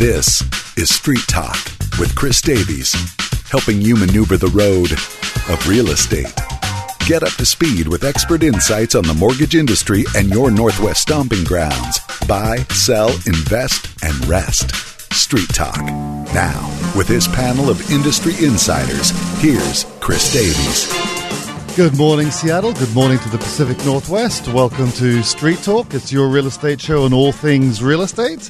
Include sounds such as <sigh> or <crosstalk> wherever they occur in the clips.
This is Street Talk with Chris Davies, helping you maneuver the road of real estate. Get up to speed with expert insights on the mortgage industry and your Northwest stomping grounds. Buy, sell, invest, and rest. Street Talk. Now, with his panel of industry insiders, here's Chris Davies. Good morning, Seattle. Good morning to the Pacific Northwest. Welcome to Street Talk. It's your real estate show on all things real estate.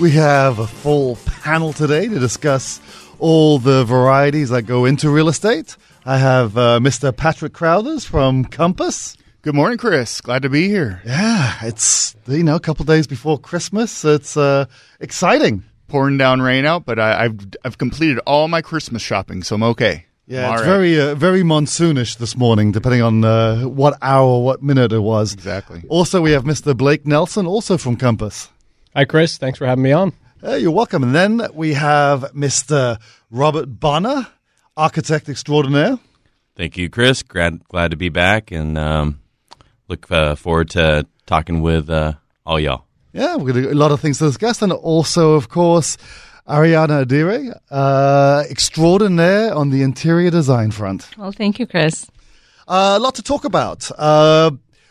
We have a full panel today to discuss all the varieties that go into real estate. I have uh, Mr. Patrick Crawthers from Compass. Good morning, Chris. Glad to be here. Yeah, it's you know a couple days before Christmas. It's uh, exciting. Pouring down rain out, but I, have I've completed all my Christmas shopping, so I'm okay. Yeah, I'm it's right. very uh, very monsoonish this morning, depending on uh, what hour, what minute it was. Exactly. Also, we have Mr. Blake Nelson, also from Compass. Hi, Chris. Thanks for having me on. Uh, you're welcome. And then we have Mr. Robert Bonner, architect extraordinaire. Thank you, Chris. Glad, glad to be back and um, look uh, forward to talking with uh, all y'all. Yeah, we've got a lot of things to discuss. And also, of course, Ariana Arideh, uh, extraordinaire on the interior design front. Well, thank you, Chris. Uh, a lot to talk about. Uh,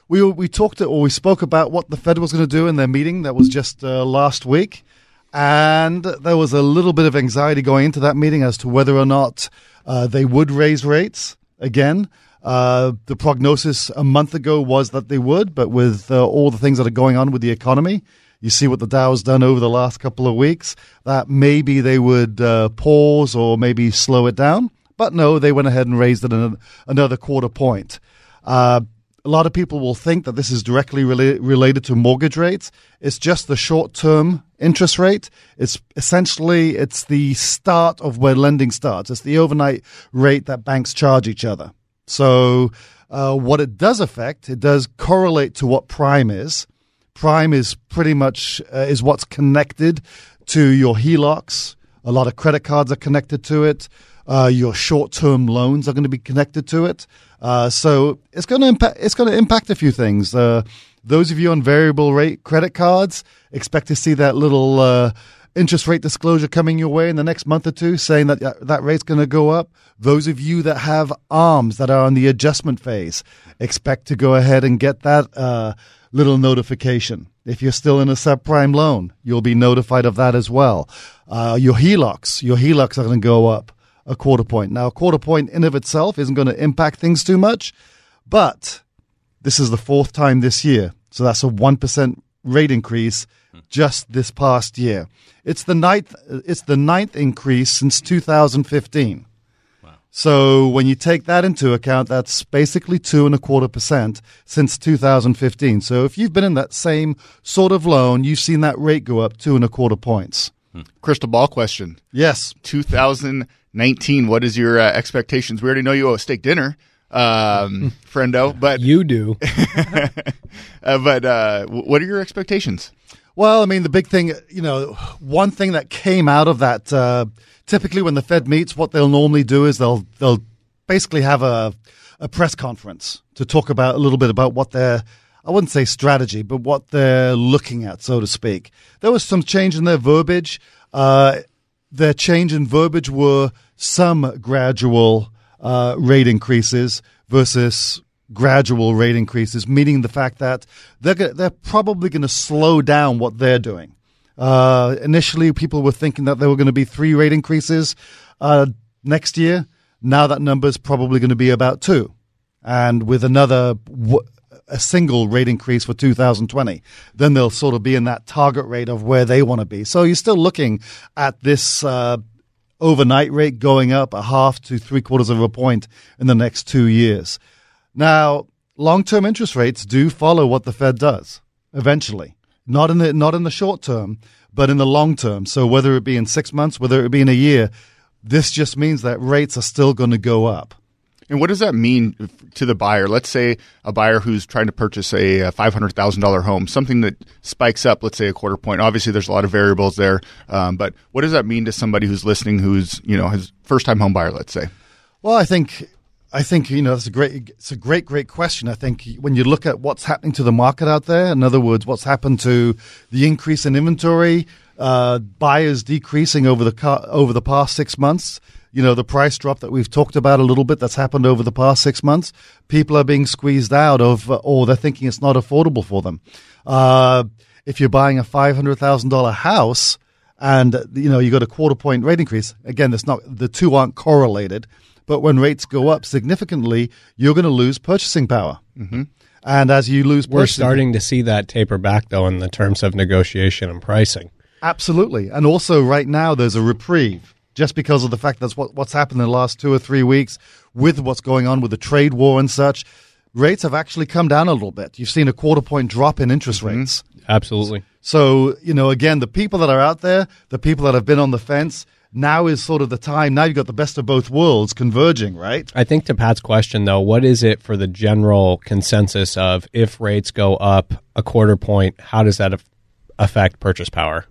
we we talked or we spoke about what the Fed was going to do in their meeting that was just uh, last week, and there was a little bit of anxiety going into that meeting as to whether or not uh, they would raise rates again. Uh, the prognosis a month ago was that they would, but with uh, all the things that are going on with the economy, you see what the Dow's done over the last couple of weeks, that maybe they would uh, pause or maybe slow it down. But no, they went ahead and raised it another quarter point. Uh, a lot of people will think that this is directly rela- related to mortgage rates. It's just the short-term interest rate. It's essentially it's the start of where lending starts. It's the overnight rate that banks charge each other. So uh, what it does affect, it does correlate to what prime is. Prime is pretty much uh, is what's connected to your HELOCs. A lot of credit cards are connected to it. Uh, your short-term loans are going to be connected to it. Uh, so it's going to impact. It's going to impact a few things. Uh, those of you on variable rate credit cards expect to see that little uh, interest rate disclosure coming your way in the next month or two, saying that uh, that rate's going to go up. Those of you that have arms that are on the adjustment phase expect to go ahead and get that uh, little notification. If you're still in a subprime loan, you'll be notified of that as well. your HELOCs, your HELOCs are going to go up a quarter point. Now, a quarter point in of itself isn't going to impact things too much, but this is the fourth time this year. So that's a 1% rate increase just this past year. It's the ninth, it's the ninth increase since 2015. So when you take that into account, that's basically two and a quarter percent since 2015. So if you've been in that same sort of loan, you've seen that rate go up two and a quarter points. Hmm. Crystal ball question. Yes. 2019. What is your uh, expectations? We already know you owe a steak dinner, um, <laughs> friendo. But You do. <laughs> <laughs> uh, but uh, what are your expectations? Well, I mean, the big thing, you know, one thing that came out of that, uh, typically when the Fed meets, what they'll normally do is they'll they'll basically have a a press conference to talk about a little bit about what their I wouldn't say strategy, but what they're looking at, so to speak. There was some change in their verbiage. Uh, their change in verbiage were some gradual uh, rate increases versus gradual rate increases, meaning the fact that they're they're probably going to slow down what they're doing. Uh, initially, people were thinking that there were going to be three rate increases uh, next year. Now that number is probably going to be about two, and with another. A single rate increase for 2020, then they'll sort of be in that target rate of where they want to be. So you're still looking at this uh, overnight rate going up a half to three quarters of a point in the next two years. Now, long term interest rates do follow what the Fed does eventually. Not in the not in the short term, but in the long term. So whether it be in six months, whether it be in a year, this just means that rates are still going to go up. And what does that mean to the buyer? Let's say a buyer who's trying to purchase a $500,000 home, something that spikes up, let's say a quarter point. Obviously, there's a lot of variables there, um, but what does that mean to somebody who's listening, who's you know his first time home buyer, let's say? Well, I think I think you know it's a great it's a great great question. I think when you look at what's happening to the market out there, in other words, what's happened to the increase in inventory, uh, buyers decreasing over the car, over the past six months. You know, the price drop that we've talked about a little bit that's happened over the past six months. People are being squeezed out of, uh, or they're thinking it's not affordable for them. Uh, if you're buying a five hundred thousand dollar house and you know you got a quarter point rate increase, again, that's not the two aren't correlated. But when rates go up significantly, you're going to lose purchasing power. Mm-hmm. And as you lose, We're starting to see that taper back, though, in the terms of negotiation and pricing. Absolutely. And also, right now, there's a reprieve just because of the fact that's what, what's happened in the last two or three weeks with what's going on with the trade war and such. Rates have actually come down a little bit. You've seen a quarter point drop in interest mm-hmm. rates. Absolutely. So, you know, again, the people that are out there, the people that have been on the fence, now is sort of the time. Now you've got the best of both worlds converging, right? I think to Pat's question, though, what is it for the general consensus of if rates go up a quarter point, how does that affect purchase power?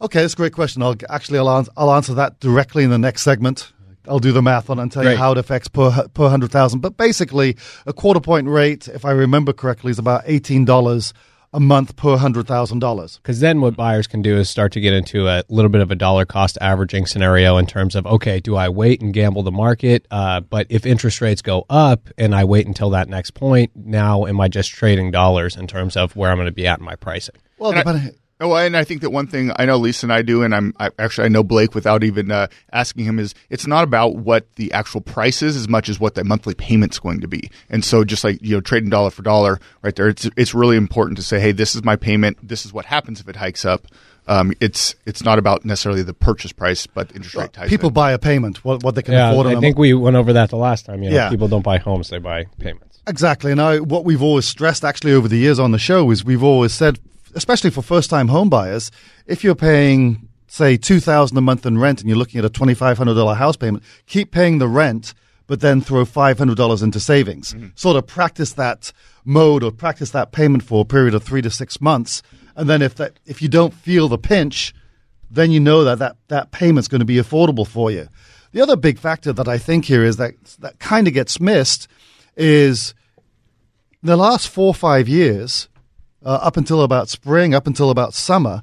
Okay, that's a great question. I'll actually I'll, I'll answer that directly in the next segment. I'll do the math on it and tell you how it affects per per hundred thousand. But basically, a quarter point rate, if I remember correctly, is about eighteen dollars a month per hundred thousand dollars. Because then what buyers can do is start to get into a little bit of a dollar cost averaging scenario in terms of, okay, do I wait and gamble the market? Uh, but if interest rates go up and I wait until that next point, now am I just trading dollars in terms of where I'm going to be at in my pricing? Well, And I- Oh, and I think that one thing I know Lisa and I do, and I'm I, actually I know Blake without even uh, asking him is it's not about what the actual price is as much as what the monthly payment's going to be. And so, just like you know, trading dollar for dollar, right there, it's it's really important to say, hey, this is my payment. This is what happens if it hikes up. Um, it's it's not about necessarily the purchase price, but interest rate ties. people in. buy a payment, what, what they can Yeah, afford. on I a- think we went over that the last time. You know, Yeah. people don't buy homes; they buy payments. Exactly. And I, what we've always stressed actually over the years on the show is we've always said, especially for first time home buyers, if you're paying, say, 2000 a month in rent and you're looking at a $2,500 house payment, keep paying the rent, but then throw $500 into savings. Mm-hmm. Sort of practice that mode or practice that payment for a period of three to six months. And then if that, if you don't feel the pinch, then you know that that, that payment's going to be affordable for you. The other big factor that I think here is that that kind of gets missed is the last four or five years, uh, up until about spring, up until about summer,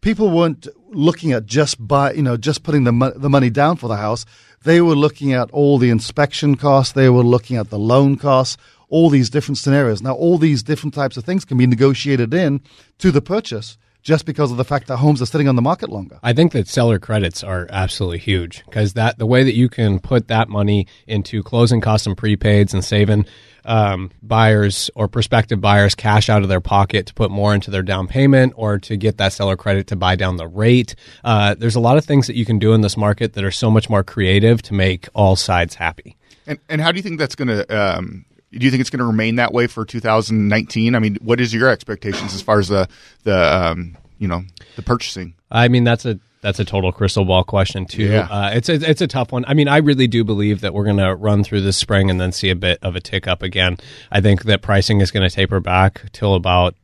people weren't looking at just buy, you know, just putting the mo- the money down for the house. They were looking at all the inspection costs. They were looking at the loan costs. All these different scenarios. Now, all these different types of things can be negotiated in to the purchase just because of the fact that homes are sitting on the market longer. I think that seller credits are absolutely huge because that the way that you can put that money into closing costs and prepaids and saving um, buyers or prospective buyers cash out of their pocket to put more into their down payment or to get that seller credit to buy down the rate. Uh, there's a lot of things that you can do in this market that are so much more creative to make all sides happy. And and how do you think that's going to? Um, do you think it's going to remain that way for 2019? I mean, what is your expectations as far as the the um, you know the purchasing? I mean, that's a that's a total crystal ball question too. Yeah. Uh, it's a, it's a tough one. I mean, I really do believe that we're going to run through this spring and then see a bit of a tick up again. I think that pricing is going to taper back till about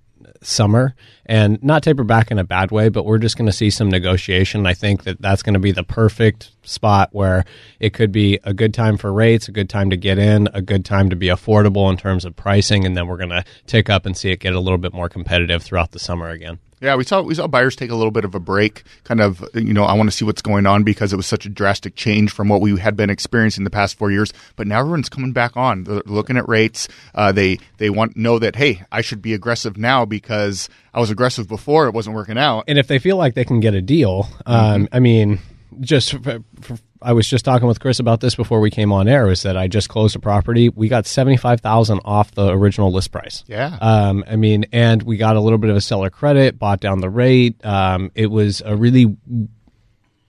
summer and not taper back in a bad way, but we're just going to see some negotiation. I think that that's going to be the perfect spot where it could be a good time for rates, a good time to get in, a good time to be affordable in terms of pricing, and then we're going to tick up and see it get a little bit more competitive throughout the summer again. Yeah, we saw we saw buyers take a little bit of a break. Kind of, you know, I want to see what's going on because it was such a drastic change from what we had been experiencing the past four years. But now everyone's coming back on. They're looking at rates. Uh, they they want know that hey, I should be aggressive now because I was aggressive before. It wasn't working out. and if they feel like they can get a deal, um, I mean, just f- f- I was just talking with Chris about this before we came on air. Was that I just closed a property? We got seventy five thousand off the original list price. Yeah. Um, I mean, and we got a little bit of a seller credit, bought down the rate. Um, it was a really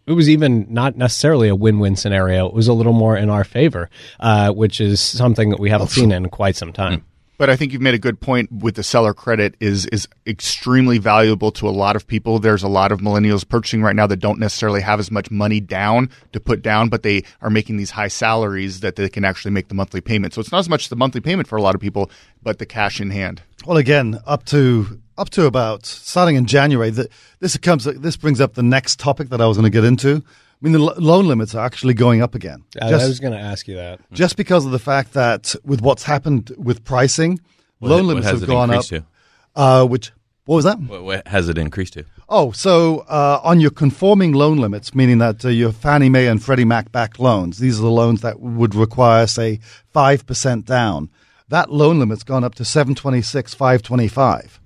it was even not necessarily a win-win scenario. It was a little more in our favor, uh, which is something that we haven't seen in quite some time. But I think you've made a good point with the seller credit is is extremely valuable to a lot of people. There's a lot of millennials purchasing right now that don't necessarily have as much money down to put down, but they are making these high salaries that they can actually make the monthly payment. So it's not as much the monthly payment for a lot of people, but the cash in hand. Well, again, up to up to about starting in January. This comes. This brings up the next topic that I was going to get into. I mean, the lo- loan limits are actually going up again. I, just, I was going to ask you that. just because of the fact that with what's happened with pricing, loan what limits have gone up. Uh, which What was that? What, what has it increased to? Oh, so uh, on your conforming loan limits, meaning that uh, your Fannie Mae and Freddie Mac backed loans, these are the loans that would require, say, 5% down. That loan limit's gone up to 726, 525.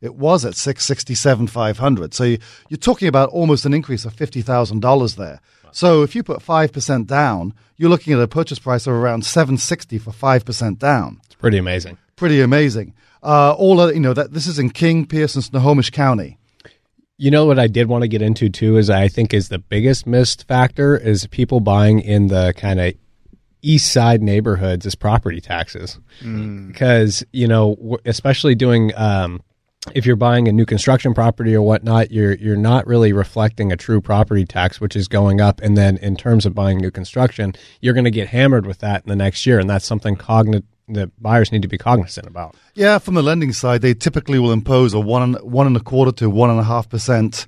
It was at 667, 500. So you, you're talking about almost an increase of $50,000 there. So if you put 5% down, you're looking at a purchase price of around 760 for 5% down. It's pretty amazing. Pretty amazing. Uh, all other, you know, that this is in King, Pierce, and Snohomish County. You know what I did want to get into too is I think is the biggest missed factor is people buying in the kind of east side neighborhoods is property taxes because you know especially doing um, if you're buying a new construction property or whatnot you're you're not really reflecting a true property tax which is going up. And then in terms of buying new construction you're going to get hammered with that in the next year. And that's something cognit that buyers need to be cognizant about. Yeah, from the lending side, they typically will impose a one one and a quarter to one and a half percent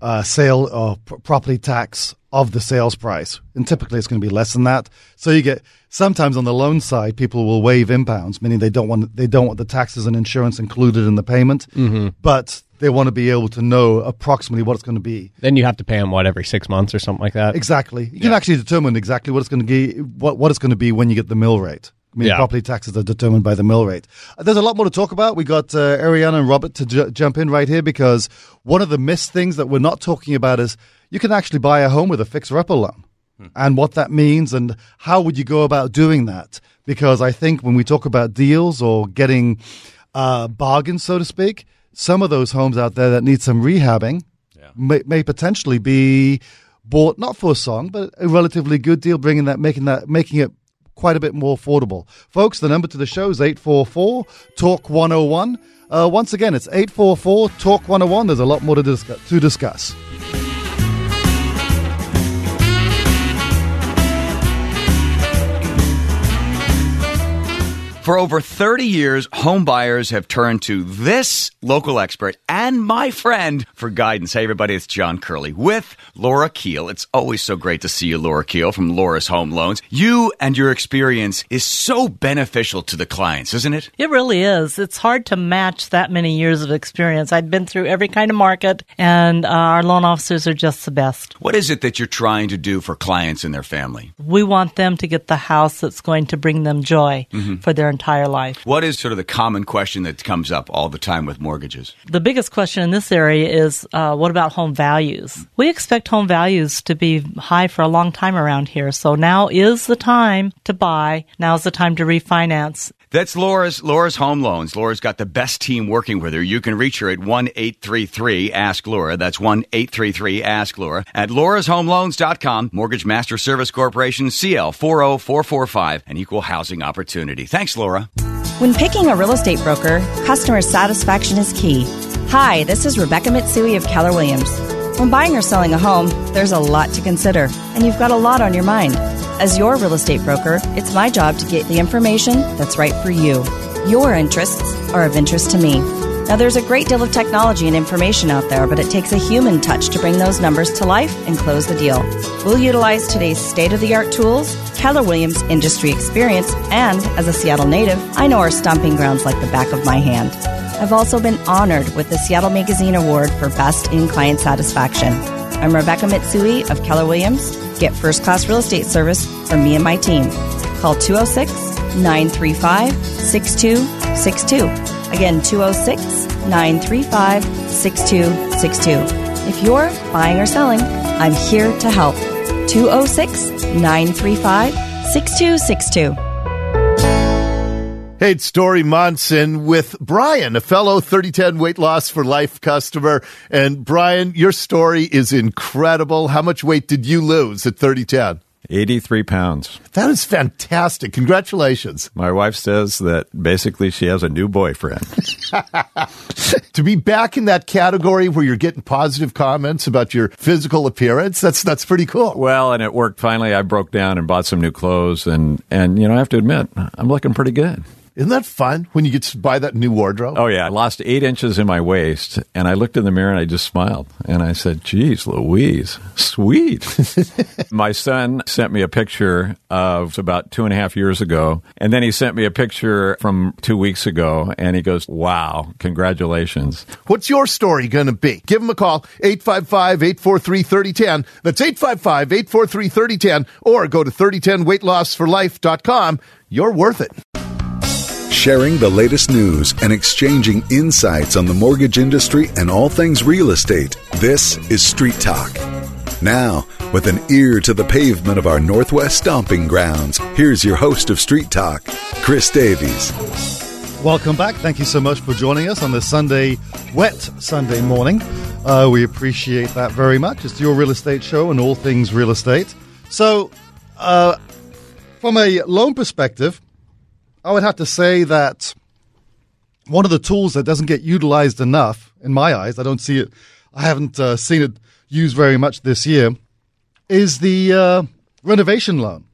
uh, sale or pr- property tax of the sales price, and typically it's going to be less than that. So you get sometimes on the loan side, people will waive impounds, meaning they don't want they don't want the taxes and insurance included in the payment, mm-hmm. but they want to be able to know approximately what it's going to be. then you have to pay them what every six months or something like that Exactly, you can actually determine exactly what it's going to be what what it's going to be when you get the mill rate. I mean, Yeah. property taxes are determined by the mill rate. Uh, There's a lot more to talk about. We got uh, Ariana and Robert to ju- jump in right here because one of the missed things that we're not talking about is you can actually buy a home with a fixer-upper loan, and what that means, and how would you go about doing that? Because I think when we talk about deals or getting uh, bargains, so to speak, some of those homes out there that need some rehabbing may, may potentially be bought not for a song, but a relatively good deal, bringing that, making that, making it quite a bit more affordable. Folks, the number to the show is 844 Talk 101. Uh, once again, it's 844 Talk 101. There's a lot more to, to discuss. For over 30 years, home buyers have turned to this local expert and my friend for guidance. Hey, everybody, it's John Curley with Laura Keel. It's always so great to see you, Laura Keel from Laura's Home Loans. You and your experience is so beneficial to the clients, isn't it? It really is. It's hard to match that many years of experience. I've been through every kind of market, and uh, our loan officers are just the best. What is it that you're trying to do for clients and their family? We want them to get the house that's going to bring them joy for their entire life. What is sort of the common question that comes up all the time with mortgages? The biggest question in this area is uh, what about home values? We expect home values to be high for a long time around here, so now is the time to buy. Now is the time to refinance. That's Laura's Laura's Home Loans. Laura's got the best team working with her. You can reach her at 1-833 Ask Laura. That's 1-833 Ask Laura. At laurashomeloans.com, Mortgage Master Service Corporation, CL 40445, an equal housing opportunity. Thanks, Laura. When picking a real estate broker, customer satisfaction is key. Hi, this is Rebecca Mitsui of Keller Williams. When buying or selling a home, there's a lot to consider, and you've got a lot on your mind. As your real estate broker, it's my job to get the information that's right for you. Your interests are of interest to me. Now, there's a great deal of technology and information out there, but it takes a human touch to bring those numbers to life and close the deal. We'll utilize today's state of the art tools, Keller Williams industry experience, and as a Seattle native, I know our stomping grounds like the back of my hand. I've also been honored with the Seattle Magazine Award for Best in Client Satisfaction. I'm Rebecca Mitsui of Keller Williams. Get first class real estate service from me and my team. Call 206 935 6262. Again, 206 935 6262. If you're buying or selling, I'm here to help. 206 935 6262. Hey, it's Dori Monson with Brian, a fellow 3010 weight loss for life customer. And Brian, your story is incredible. How much weight did you lose at 3010? 83 pounds. That is fantastic. Congratulations. My wife says that basically she has a new boyfriend. <laughs> <laughs> To be back in that category where you're getting positive comments about your physical appearance, that's that's pretty cool. well, and it worked finally. I broke down and bought some new clothes and and you know, I have to admit, I'm looking pretty good. Isn't that fun when you get to buy that new wardrobe? Oh yeah, I lost eight inches in my waist, and I looked in the mirror and I just smiled, and I said, "Geez, Louise, sweet." <laughs> my son sent me a picture of about two and a half years ago, and then he sent me a picture from two weeks ago, and he goes, "Wow, congratulations." What's your story going to be? Give him a call, 855-843-3010. That's 855-843-3010, or go to 3010weightlossforlife.com. You're worth it. Sharing the latest news and exchanging insights on the mortgage industry and all things real estate. This is Street Talk. Now, with an ear to the pavement of our Northwest stomping grounds, here's your host of Street Talk, Chris Davies. Welcome back. Thank you so much for joining us on this Sunday, wet Sunday morning. Uh, we appreciate that very much. It's your real estate show and all things real estate. So, uh, from a loan perspective, I would have to say that one of the tools that doesn't get utilized enough, in my eyes, I don't see it, I haven't uh, seen it used very much this year, is the uh, renovation loan.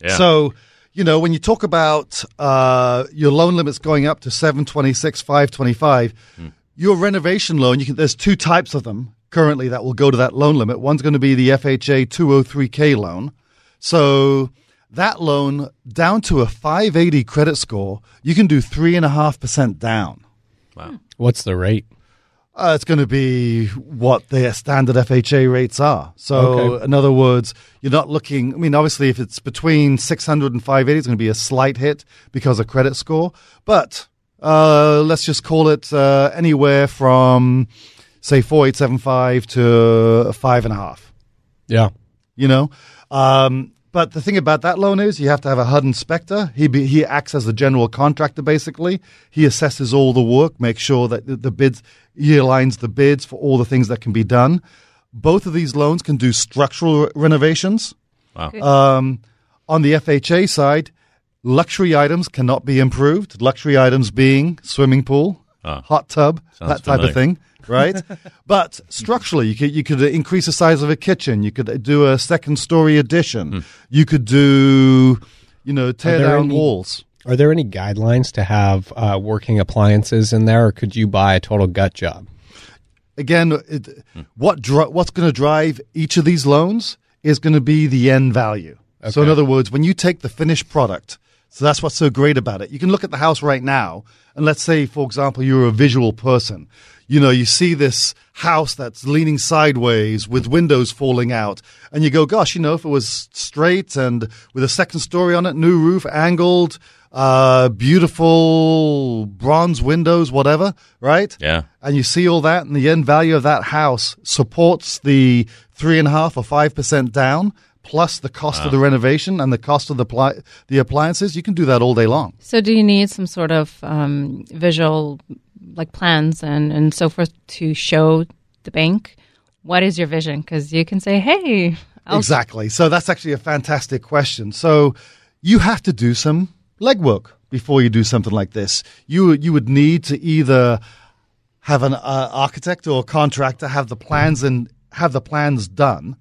Yeah. So, you know, when you talk about uh, your loan limits going up to 726, 525, your renovation loan, you can, there's two types of them currently that will go to that loan limit. One's going to be the FHA 203K loan. So that loan down to a 580 credit score, you can do 3.5% down. Wow. What's the rate? Uh, it's going to be what their standard FHA rates are. So, Okay. in other words, you're not looking. I mean, obviously, if it's between 600 and 580, it's going to be a slight hit because of credit score. But uh, let's just call it uh, anywhere from, say, 4875 to five and a half Yeah. you know. Um, but the thing about that loan is you have to have a HUD inspector. He be, he acts as a general contractor basically. He assesses all the work, makes sure that the, the bids he aligns the bids for all the things that can be done. Both of these loans can do structural renovations. Wow. Um, on the FHA side, luxury items cannot be improved. Luxury items being swimming pool, Ah. hot tub, that type of thing, <laughs> right? but structurally, you could you could increase the size of a kitchen. You could do a second story addition. Hmm. You could do, you know, tear there down any- walls. Are there any guidelines to have uh, working appliances in there, or could you buy a total gut job? Again, it, what dri- what's going to drive each of these loans is going to be the end value. So, in other words, when you take the finished product, so that's what's so great about it. You can look at the house right now, and let's say, for example, you're a visual person. You know, you see this house that's leaning sideways with windows falling out, and you go, gosh, you know, if it was straight and with a second story on it, new roof, angled, uh, beautiful bronze windows, whatever, right? Yeah. and you see all that, and the end value of that house supports the three and a half or five percent down, plus the cost of the renovation and the cost of the pli- the appliances. You can do that all day long. So, do you need some sort of um, visual, like plans and, and so forth, to show the bank what is your vision? Because you can say, "Hey, I'll Exactly. So that's actually a fantastic question. So you have to do some legwork before you do something like this. You you would need to either have an uh, architect or contractor have the plans and have the plans done.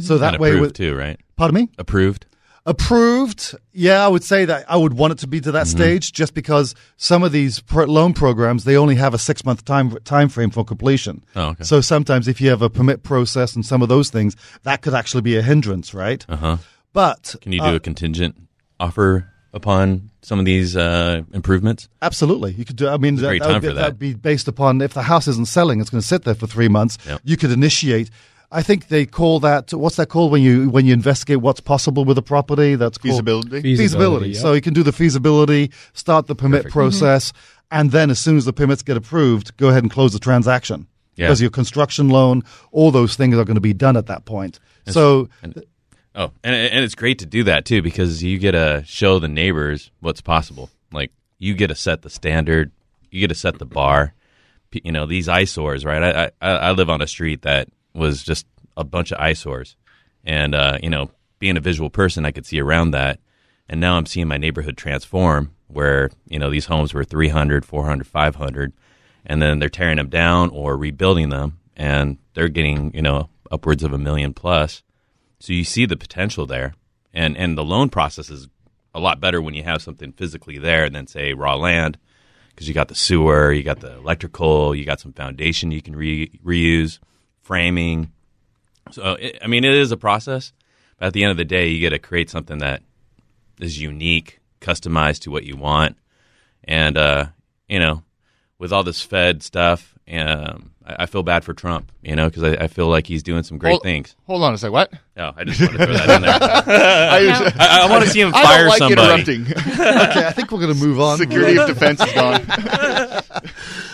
So that and way, approved with, too, right? pardon me. Approved. approved yeah i would say that i would want it to be to that stage just because some of these pro- loan programs they only have a six month time time frame for completion Oh, okay. so sometimes if you have a permit process and some of those things that could actually be a hindrance right Uh huh. but Can you do uh, a contingent offer upon some of these uh, improvements? Absolutely, you could do. I mean, It's a great that, would time be, for that. would be based upon if the house isn't selling, it's going to sit there for three months. Yep. You could initiate. I think they call that what's that called when you when you investigate what's possible with a property. That's called Feasibility? Feasibility. yeah. So you can do the feasibility, start the permit mm-hmm. process, and then as soon as the permits get approved, go ahead and close the transaction. Yeah. Because your construction loan, all those things are going to be done at that point. So And, oh, and and it's great to do that too because you get to show the neighbors what's possible. Like you get to set the standard, you get to set the bar. You know these eyesores, right? I I, I live on a street that was just a bunch of eyesores, and uh, you know, being a visual person, I could see around that. And now I'm seeing my neighborhood transform, where you know these homes were 300, 400, 500, and then they're tearing them down or rebuilding them, and they're getting you know upwards of a million plus. So you see the potential there, and and the loan process is a lot better when you have something physically there than say raw land because you got the sewer, you got the electrical, you got some foundation you can re- reuse, framing. So it, I mean, it is a process, but at the end of the day, you get to create something that is unique, customized to what you want, and uh, you know, with all this Fed stuff, and um, I, I feel bad for Trump, you know, because I, I feel like he's doing some great Hold- things. Hold on a second. What? No, I just want to throw that in there. <laughs> I, I, I want to see him I fire don't like somebody. interrupting. <laughs> okay, I think we're going to move on. Security of defense is gone. <laughs>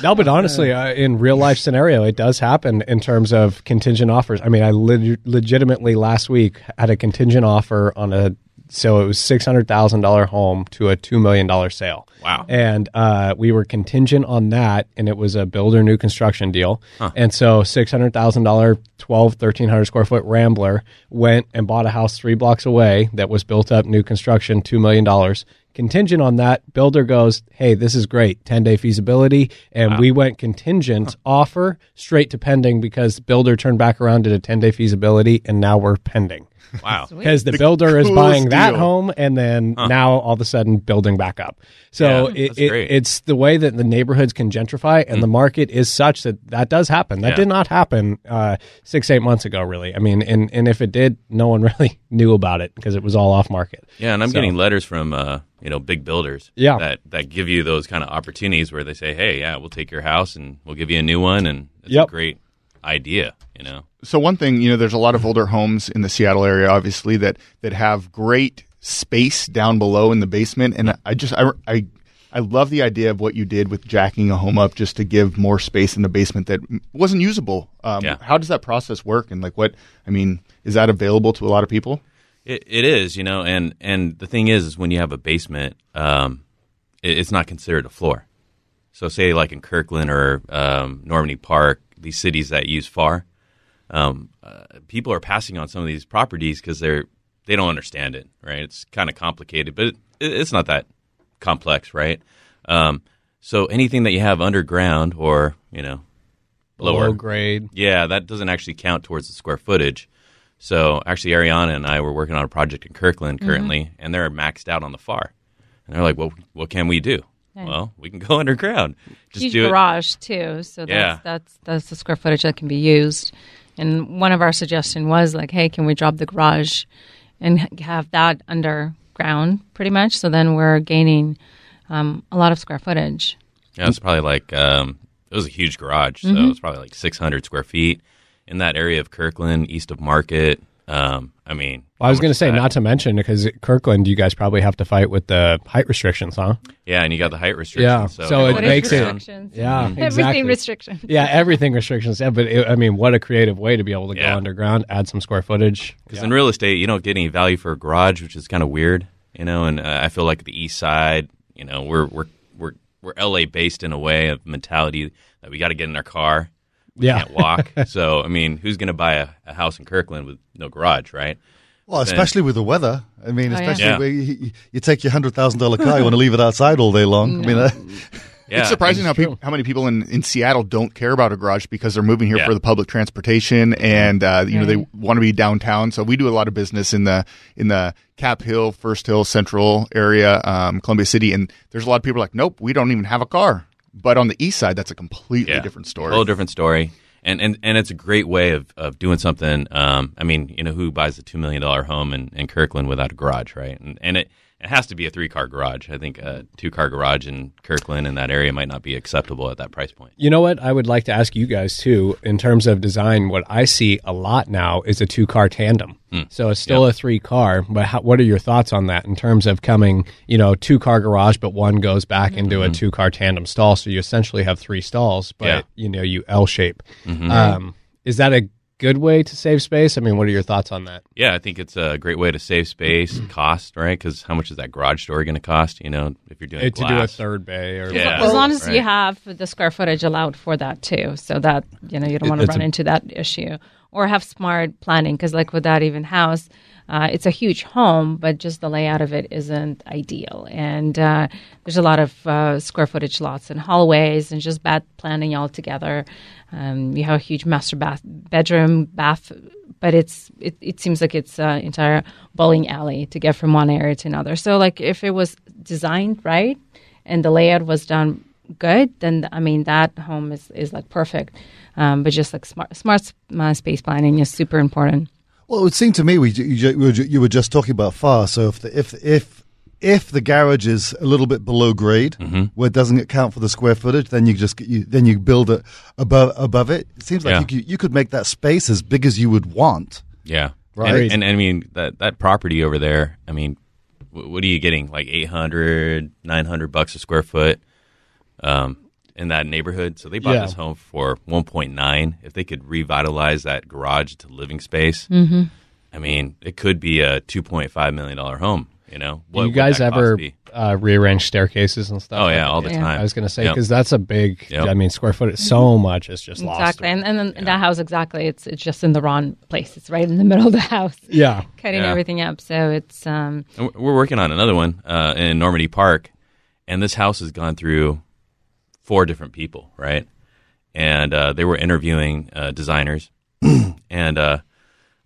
No, but honestly, uh, in real life scenario, it does happen in terms of contingent offers. I mean, I leg- legitimately last week had a contingent offer on a so it was six hundred thousand dollar home to a two million dollar sale. Wow. And uh, we were contingent on that, and it was a builder new construction deal. And so six hundred thousand dollar, twelve, thirteen hundred square foot Rambler went and bought a house three blocks away that was built up new construction, two million dollars. Contingent on that, builder goes, "Hey, this is great, ten day feasibility," and we went contingent offer straight to pending because builder turned back around did a ten day feasibility, and now we're pending <laughs> Wow. because the, builder is coolest buying that home and then now all of a sudden building back up. So Yeah, it, it, it's the way that the neighborhoods can gentrify and the market is such that that does happen. That Yeah. did not happen uh, six, eight months ago, really. I mean, and, and if it did, no one <laughs> really knew about it because it was all off market. Yeah, and I'm So- getting letters from uh, you know big builders. Yeah. that that give you those kind of opportunities where they say, "Hey, yeah, we'll take your house and we'll give you a new one," and it's Yep. a great idea. You know, So one thing, you know, there's a lot of older homes in the Seattle area, obviously that that have great space down below in the basement, and I just I I, I love the idea of what you did with jacking a home up just to give more space in the basement that wasn't usable. Um, Yeah. How does that process work, and like what I mean, is that available to a lot of people? it, it is. You know, and and the thing is, is when you have a basement, um, it, it's not considered a floor. So, say like in Kirkland or um, Normandy Park, these cities that use FAR, um, uh, people are passing on some of these properties because they're they don't understand it, right? It's kind of complicated, but it, it's not that complex, right? Um, so anything that you have underground or you know lower Low grade. yeah, that doesn't actually count towards the square footage. So actually, Ariana and I were working on a project in Kirkland currently, and they're maxed out on the FAR. And they're like, "Well, what can we do?" Well, we can go <laughs> underground. Just Huge do it. garage too, so that's, Yeah. that's that's the square footage that can be used. And one of our suggestion was like, hey, can we drop the garage and have that underground, pretty much? So then we're gaining um, a lot of square footage. Yeah, it's probably like um, it was a huge garage, so Mm-hmm. it's probably like 600 square feet in that area of Kirkland, east of Market. Um, I mean, Well, I was going to say, that? not to mention, because Kirkland, you guys probably have to fight with the height restrictions, huh? Yeah, and you got the height restrictions. Yeah, so, so it What everyone is makes it- underground. restrictions? Yeah, Everything restrictions. Yeah, everything restrictions. Yeah, but it, I mean, what a creative way to be able to Yeah. go underground, add some square footage. Because in real estate, you don't get any value for a garage, which is kind of weird, you know. And uh, I feel like the East Side, you know, we're we're we're we're LA based in a way of mentality that we got to get in our car, we Yeah. can't walk. <laughs> so I mean, who's going to buy a, a house in Kirkland with no garage, right? Well, especially with the weather. I mean, Oh, yeah. especially Yeah. where you, you take your hundred thousand dollar car, you want to leave it outside all day long. I mean, uh, Yeah, it's surprising how, it's how many people in, in Seattle don't care about a garage because they're moving here Yeah. for the public transportation and uh, you know they want to be downtown. So we do a lot of business in the in the Cap Hill, First Hill, Central area, um, Columbia City, and there's a lot of people like, nope, we don't even have a car. But on the east side, that's a completely yeah. different story. A whole different story. And, and and it's a great way of, of doing something. Um, I mean, you know, who buys a two million dollar home in, in Kirkland without a garage, right? And and it, it has to be a three car garage. I think a two car garage in Kirkland in that area might not be acceptable at that price point. You know what? I would like to ask you guys too, in terms of design. What I see a lot now is a two car tandem. Hmm. So it's still a three car, but how, what are your thoughts on that in terms of coming, you know, two car garage, but one goes back into a mm-hmm. two car tandem stall? So you essentially have three stalls, but Yeah. you know, you L shape. Mm-hmm. Um, is that a good way to save space? I mean, what are your thoughts on that? Yeah, I think it's a great way to save space, <clears throat> cost, right? Because how much is that garage door going to cost? You know, if you're doing Uh, to do a third bay or Yeah. as long as you have the square footage allowed for that too, so that you know you don't want to run a- into that issue. or have smart planning because like with that even house uh, it's a huge home but just the layout of it isn't ideal and uh, there's a lot of uh, square footage lots and hallways and just bad planning altogether um, you have a huge master bath bedroom bath but it's it, it seems like it's an entire bowling alley to get from one area to another so like if it was designed right and the layout was done good, then I mean that home is, is like perfect. Um, but just like smart smart uh, space planning is super important. Well, it would seem to me we you, you were just talking about FAR. So if the, if if if the garage is a little bit below grade, Mm-hmm. where it doesn't account for the square footage, then you just you, then you build it above above it. It seems like Yeah. you, could, you could make that space as big as you would want. Yeah. Right. And, and, I mean, that, that property over there, I mean, what are you getting? Like 800, 900 bucks a square foot um, in that neighborhood. So they bought Yeah. this home for 1.9. If they could revitalize that garage to living space, Mm-hmm. I mean, it could be a $2.5 million home, you know? Do What you guys ever uh, rearrange staircases and stuff? Oh, yeah, all the Yeah. time. I was going to say Yep. because that's a big. Yep. I mean, square foot. So much is just lost. Exactly, and and then that house exactly. It's it's just in the wrong place. It's right in the <laughs> middle of the house, Yeah. cutting Yeah. everything up. So it's um And we're- We're working on another one uh, in Normandy Park, and this house has gone through four different people, right? And uh, they were interviewing uh, designers, <clears throat> and uh,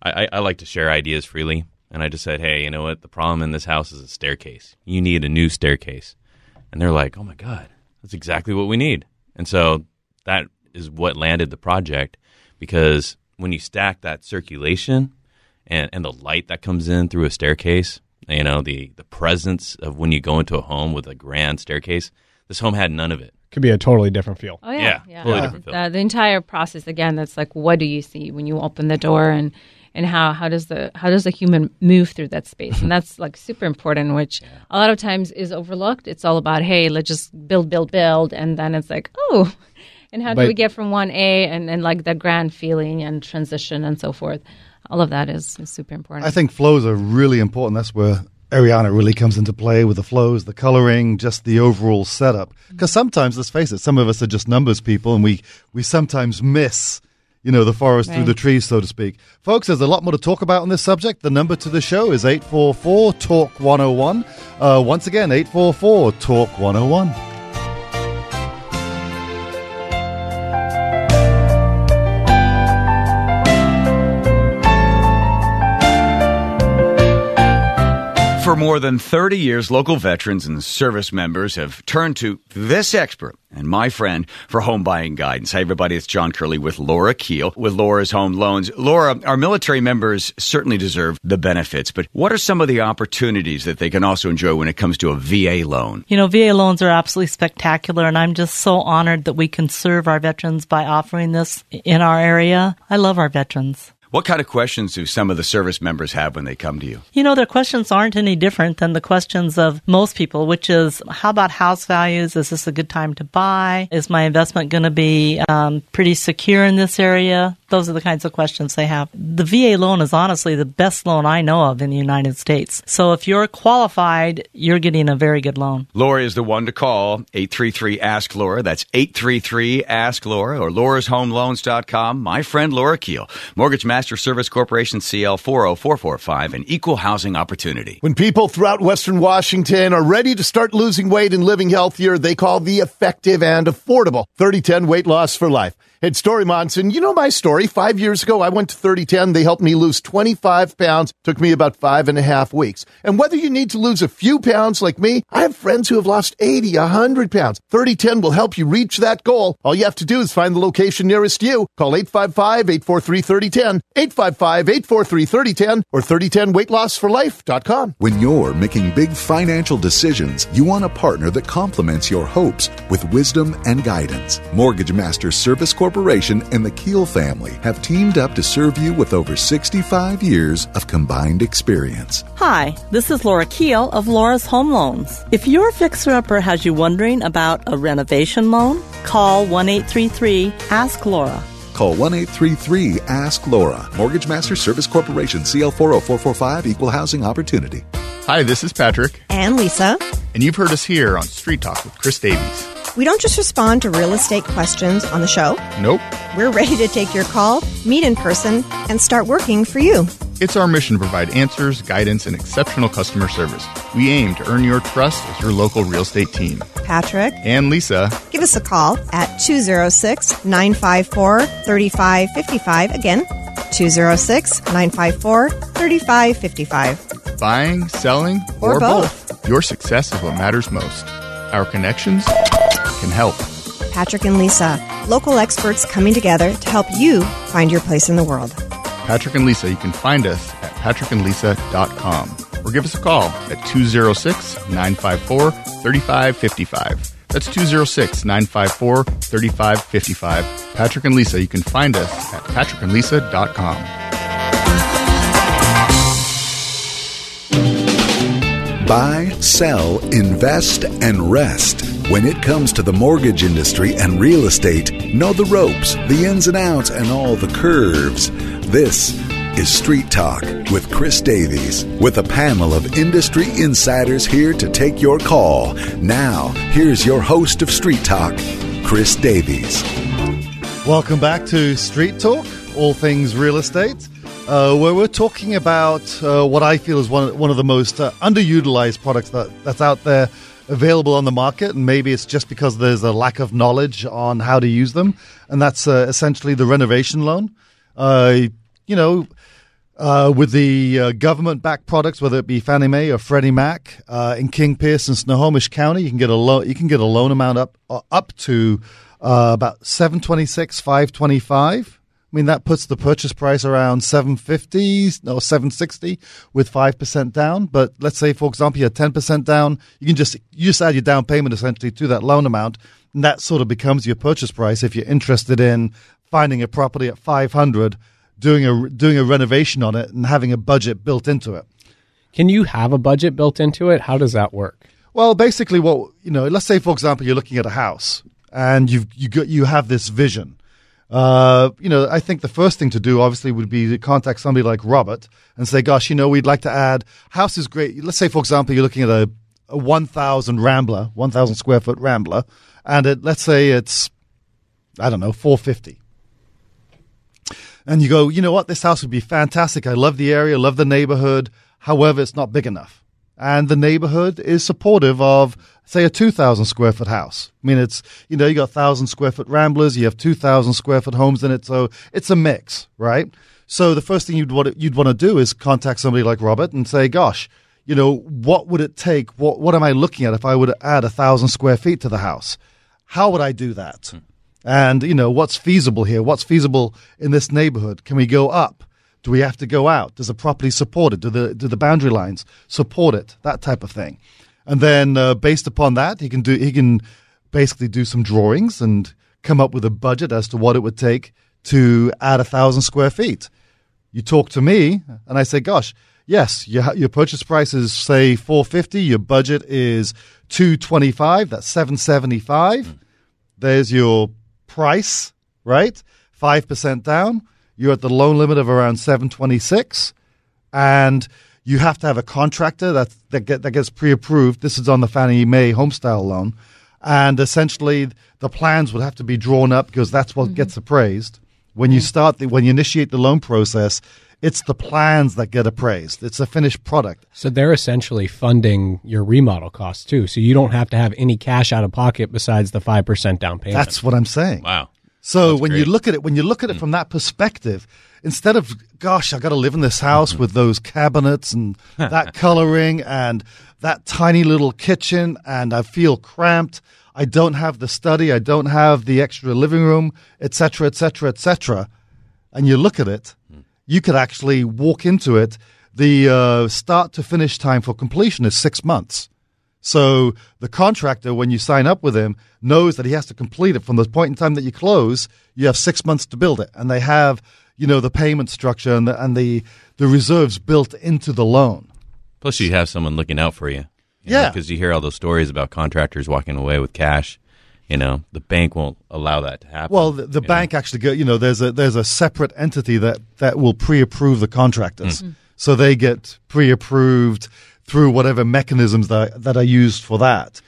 I, I, like to share ideas freely. And I just said, hey, you know what? The problem in this house is a staircase. You need a new staircase. And they're like, oh my god, that's exactly what we need. And so that is what landed the project because when you stack that circulation and, and the light that comes in through a staircase, you know, the, the presence of when you go into a home with a grand staircase, this home had none of it. Could be a totally different feel. oh yeah Yeah, yeah, totally different feel. The, the entire process again. That's like what do you see when you open the door and and how how does the how does the human move through that space and that's like super important which a lot of times is overlooked it's all about hey let's just build build build and then it's like oh <laughs> and how do we get from one a and, and like the grand feeling and transition and so forth all of that is, is super important I think flows are really important. That's where Ariana really comes into play with the flows, the coloring, just the overall setup. Because sometimes, let's face it, some of us are just numbers people, and we we sometimes miss. You know, the forest through the trees, so to speak. Folks, there's a lot more to talk about on this subject. The number to the show is 844 Talk 101. Uh, once again, 844 Talk 101. For more than 30 years, local veterans and service members have turned to this expert and my friend for home buying guidance. Hey, everybody, it's John Curley with Laura Keel with Laura's Home Loans. Laura, our military members certainly deserve the benefits, but what are some of the opportunities that they can also enjoy when it comes to a VA loan? You know, VA loans are absolutely spectacular, and I'm just so honored that we can serve our veterans by offering this in our area. I love our veterans. What kind of questions do some of the service members have when they come to you? You know, their questions aren't any different than the questions of most people, which is how about house values? Is this a good time to buy? Is my investment going to be um, pretty secure in this area? Those are the kinds of questions they have. The VA loan is honestly the best loan I know of in the United States. So if you're qualified, you're getting a very good loan. Laura is the one to call. 833 Ask Laura. That's 833 Ask Laura or laurashomeloans.com. My friend Laura Keel, Mortgage Master Service Corporation CL 40445, an equal housing opportunity. When people throughout Western Washington are ready to start losing weight and living healthier, they call the effective and affordable 3010 Weight Loss for Life. It's Dori Monson. You know my story. Five years ago, I went to 3010. They helped me lose 25 pounds. Took me about five and a half weeks. And whether you need to lose a few pounds like me, I have friends who have lost 80, 100 pounds. 3010 will help you reach that goal. All you have to do is find the location nearest you. Call 855-843-3010, 855-843-3010, or 3010weightlossforlife.com. When you're making big financial decisions, you want a partner that complements your hopes with wisdom and guidance. Mortgage Master Service Corporation and the Keel family have teamed up to serve you with over 65 years of combined experience. Hi, this is Laura Keel of Laura's Home Loans. If your fixer-upper has you wondering about a renovation loan, call 1 833 Ask Laura. Call 1 833 Ask Laura. Mortgage Master Service Corporation, CL 40445, Equal Housing Opportunity. Hi, this is Patrick, And Lisa. and you've heard us here on Street Talk with Chris Davies. We don't just respond to real estate questions on the show. Nope. We're ready to take your call, meet in person, and start working for you. It's our mission to provide answers, guidance, and exceptional customer service. We aim to earn your trust as your local real estate team. Patrick, And Lisa, give us a call at 206 954 3555. Again, 206 954 3555. buying, selling, Or or, both. Your success is what matters most. Our connections can help. Patrick and Lisa, local experts coming together to help you find your place in the world. Patrick and Lisa, you can find us at patrickandlisa.com or give us a call at 206 954 3555. That's 206 954 3555. Patrick and Lisa, you can find us at patrickandlisa.com. Buy, sell, invest, and rest. When it comes to the mortgage industry and real estate, know the ropes, the ins and outs, and all the curves. This is Street Talk with Chris Davies, with a panel of industry insiders here to take your call. Now, here's your host of Street Talk, Chris Davies. Welcome back to Street Talk, all things real estate, uh, where we're talking about uh, what I feel is one, one of the most uh, underutilized products that, that's out there available on the market. And maybe it's just because there's a lack of knowledge on how to use them. And that's uh, essentially the renovation loan. Uh, you know, uh, with the uh, government-backed products, whether it be Fannie Mae or Freddie Mac, uh, in King Pierce and Snohomish County, you can get a loan. You can get a loan amount up uh, up to about seven twenty-six, five twenty-five. I mean that puts the purchase price around seven fifty, no seven sixty, with five percent down. But let's say, for example, you're ten percent down. You can just you just add your down payment essentially to that loan amount, and that sort of becomes your purchase price if you're interested in finding a property at five hundred doing a doing a renovation on it and having a budget built into it. Can you have a budget built into it? How does that work? Well, basically, what you know, let's say for example, you're looking at a house and you've you got you have this vision. Uh, you know, I think the first thing to do, obviously, would be to contact somebody like Robert and say, "Gosh, you know, we'd like to add house is great." Let's say, for example, you're looking at a, a 1,000 Rambler, 1,000 square foot Rambler, and it, let's say it's, I don't know, 450 and you go, you know what, this house would be fantastic. I love the area, love the neighborhood. However, it's not big enough. And the neighborhood is supportive of, say, a 2,000 square foot house. I mean, it's, you know, you got 1,000 square foot ramblers, you have 2,000 square foot homes in it. So it's a mix, right? So the first thing you'd want, you'd want to do is contact somebody like Robert and say, gosh, you know, what would it take? What, what am I looking at if I would add a thousand square feet to the house? How would I do that? Hmm. And, you know, what's feasible here? What's feasible in this neighborhood? Can we go up? Do we have to go out? Does the property support it? Do the, do the boundary lines support it? That type of thing. And then, uh, based upon that, he can do, he can basically do some drawings and come up with a budget as to what it would take to add a thousand square feet. You talk to me and I say, gosh, yes, your, your purchase price is say 450. Your budget is 225. That's 775. There's your price, right? 5% down. You're at the loan limit of around 726 and you have to have a contractor that that, get, that gets pre-approved. This is on the Fannie Mae homestyle loan. And essentially the plans would have to be drawn up because that's what mm-hmm. gets appraised. When you mm. start the, when you initiate the loan process, it's the plans that get appraised. It's a finished product. So they're essentially funding your remodel costs too. So you don't have to have any cash out of pocket besides the 5% down payment. That's what I'm saying. Wow. So That's when you look at it, when you look at it from that perspective, instead of gosh, I got to live in this house with those cabinets and <laughs> that coloring and that tiny little kitchen, and I feel cramped. I don't have the study. I don't have the extra living room, etc., etc., etc. And you look at it, you could actually walk into it. The uh, start to finish time for completion is six months. So the contractor, when you sign up with him, knows that he has to complete it from the point in time that you close. You have six months to build it, and they have, you know, the payment structure and the and the the reserves built into the loan. Plus, you have someone looking out for you. Yeah. Because you hear all those stories about contractors walking away with cash. You know, the bank won't allow that to happen. Well, the, the you bank actually go. You know, there's a there's a separate entity that that will pre-approve the contractors, mm-hmm. so they get pre-approved through whatever mechanisms that that are used for that.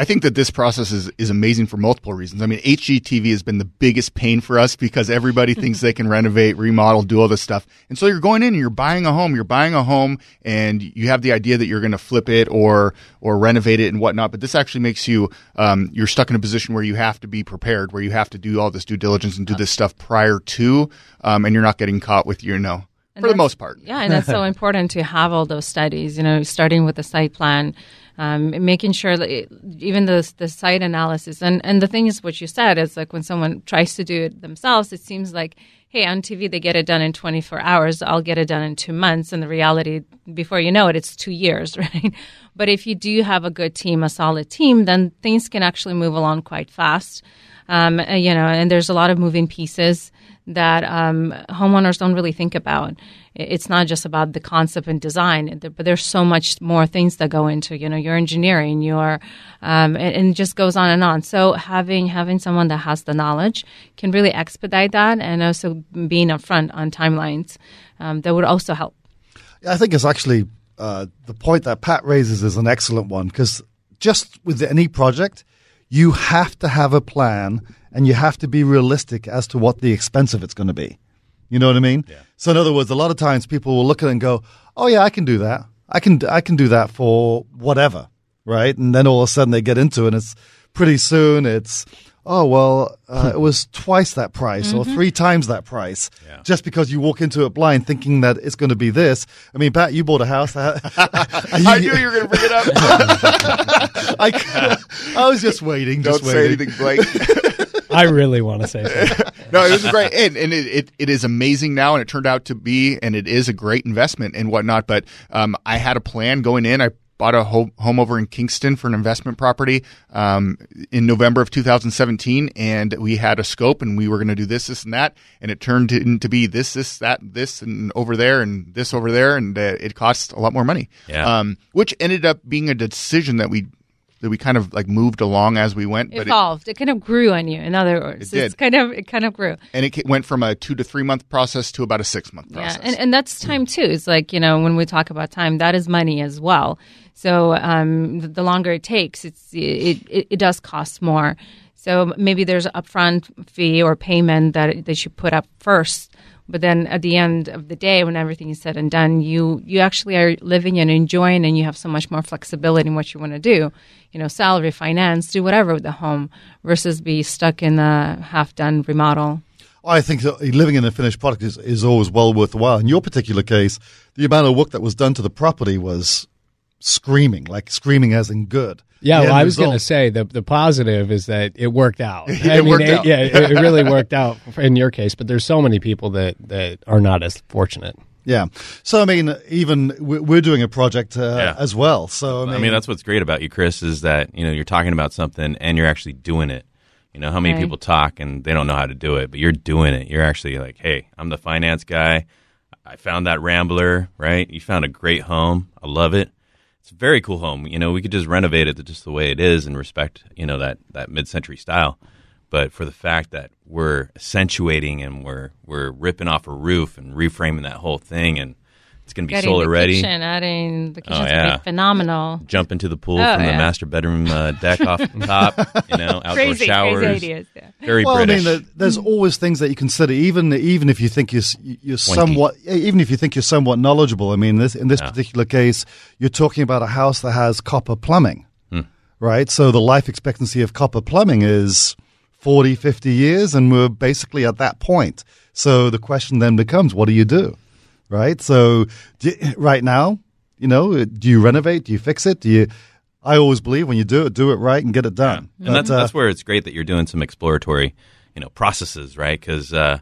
I think that this process is, is amazing for multiple reasons. I mean, HGTV has been the biggest pain for us because everybody <laughs> thinks they can renovate, remodel, do all this stuff. And so you're going in and you're buying a home, you're buying a home and you have the idea that you're going to flip it or, or renovate it and whatnot. But this actually makes you, um, you're stuck in a position where you have to be prepared, where you have to do all this due diligence and do this stuff prior to, um, and you're not getting caught with your, you know, And for the most part. Yeah, and that's so <laughs> important to have all those studies. You know, starting with the site plan, um, making sure that it, even the the site analysis, and and the thing is, what you said is like when someone tries to do it themselves, it seems like, hey, on TV they get it done in 24 hours. I'll get it done in two months, and the reality, before you know it, it's two years, <laughs> right? But if you do have a good team, a solid team, then things can actually move along quite fast. Um, uh, you know, and there's a lot of moving pieces that um, homeowners don't really think about. It's not just about the concept and design, but there's so much more things that go into you know your engineering, your um, and, and it just goes on and on. So having having someone that has the knowledge can really expedite that, and also being upfront on timelines um, that would also help. I think it's actually uh, the point that Pat raises is an excellent one because just with any project, you have to have a plan and you have to be realistic as to what the expense of it's going to be. You know what I mean? Yeah. So in other words, a lot of times people will look at it and go, "Oh yeah, I can do that. I can I can do that for whatever." Right? And then all of a sudden they get into it and it's pretty soon it's oh well uh, it was twice that price or Mhm. three times that price just because you walk into it blind thinking that it's going to be this i mean pat you bought a house that <laughs> I knew you were going to bring it up. <laughs> I, I was just waiting Don't just say anything, Blake. <laughs> I really want to say something. no, it was great, and, and it, it, it is amazing now, and it turned out to be, and it is a great investment and whatnot. But um, I had a plan going in. I bought a home, home over in Kingston for an investment property um, in November of 2017, and we had a scope, and we were going to do this, this, and that, and it turned into be this, this, that, this, and over there, and this over there, and uh, it cost a lot more money. Yeah. Um, which ended up being a decision that we that we kind of like moved along as we went, but it, Evolved. It, kind of grew on you. In other words, It It's did. kind of it kind of grew. and it went from a two to three month process to about a six month process. Yeah, and, and that's time too. It's like you know when we talk about time, that is money as well. So um, the, longer it takes, it's it, it, it does cost more. So maybe there's an upfront fee or payment that they should put up first. But then at the end of the day, when everything is said and done, you you actually are living and enjoying, and you have so much more flexibility in what you want to do. You know, salary, finance, do whatever with the home, versus be stuck in a half done remodel. I think living in a finished product is, is always well worth the while. In your particular case, the amount of work that was done to the property was screaming, like screaming as in good. Yeah, well, I was going to say the the positive is that it worked out. <laughs> It I mean, worked it- out. Yeah, it, it really <laughs> worked out in your case. But there's so many people that that are not as fortunate. Yeah. So I mean, even we- we're doing a project uh, Yeah. as well. So I mean, I mean, that's what's great about you, Chris, is that you know you're talking about something and you're actually doing it. You know how many Right. people talk and they don't know how to do it, but you're doing it. You're actually like, hey, I'm the finance guy. I found that Rambler, right? You found a great home. I love it. It's a very cool home. You know, we could just renovate it just the way it is and respect, you know, that that mid-century style. But for the fact that we're accentuating and we're we're ripping off a roof and reframing that whole thing, and it's going to be Getting solar the ready. Kitchen, adding the kitchen's Oh, yeah. be phenomenal. Jump into the pool Oh, from the master bedroom uh, deck off the <laughs> top. You know, outdoor Crazy, crazy showers. ideas, yeah. Very well, British. I mean, there's always things that you consider, even even if you think you're you're somewhat, even if you think you're somewhat knowledgeable. I mean, this in this Yeah. particular case, you're talking about a house that has copper plumbing, Hmm. right? So the life expectancy of copper plumbing is 40, 50 years, and we're basically at that point. So the question then becomes, what do you do, right? So do, right now, you know, do you renovate? Do you fix it? Do you? I always believe when you do it, do it right and get it done. and that's, uh, that's where it's great that you're doing some exploratory, you know, processes, right? Because uh,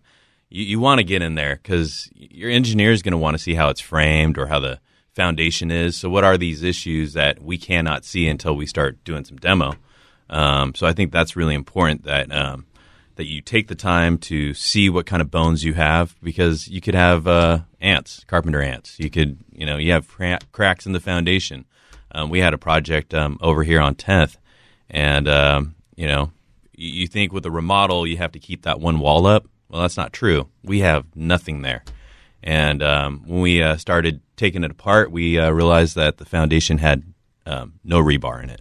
you, you want to get in there because your engineer is going to want to see how it's framed or how the foundation is. So, what are these issues that we cannot see until we start doing some demo? Um, so, I think that's really important that um, that you take the time to see what kind of bones you have because you could have uh, ants, carpenter ants. You could, you know, you have cra- cracks in the foundation. Um, we had a project um, over here on 10th, and um, you know, you, you think with a remodel you have to keep that one wall up. Well, that's not true. We have nothing there, and um, when we uh, started taking it apart, we uh, realized that the foundation had um, no rebar in it.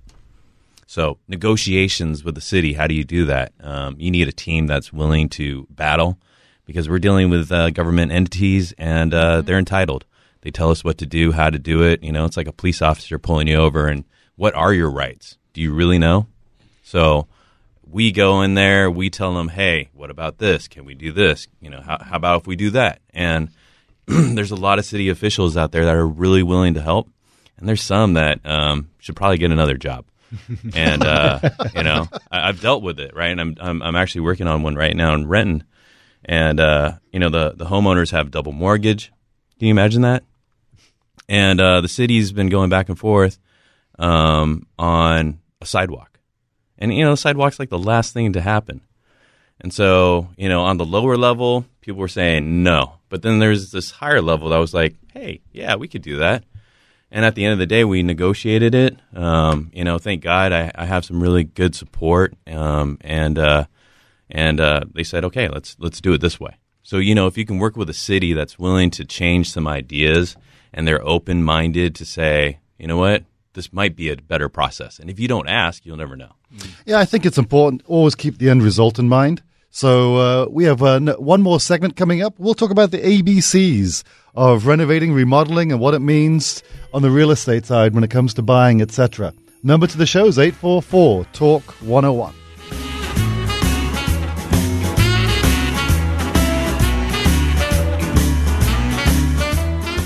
So negotiations with the city, how do you do that? Um, you need a team that's willing to battle because we're dealing with uh, government entities and uh, they're entitled. They tell us what to do, how to do it. You know, it's like a police officer pulling you over and what are your rights? Do you really know? So we go in there, we tell them, hey, what about this? Can we do this? You know, how, how about if we do that? And <clears throat> there's a lot of city officials out there that are really willing to help, and there's some that um, should probably get another job. And uh, you know, I, I've dealt with it, right? And I'm, I'm I'm actually working on one right now in Renton, and uh, you know, the the homeowners have double mortgage. Can you imagine that? And uh, the city's been going back and forth um, on a sidewalk, and you know, the sidewalk's like the last thing to happen. And so, you know, on the lower level, people were saying no. But then there's this higher level that was like, hey, yeah, we could do that. And at the end of the day, we negotiated it. Um, you know, thank God I, I, have some really good support. Um, and uh, and uh, they said, okay, let's let's do it this way. So you know, if you can work with a city that's willing to change some ideas and they're open minded to say, you know what, this might be a better process. And if you don't ask, you'll never know. Yeah, I think it's important. Always keep the end result in mind. So uh, we have uh, one more segment coming up. We'll talk about the ABCs of renovating, remodeling, and what it means on the real estate side when it comes to buying, etc. Number to the show is 844 Talk 101.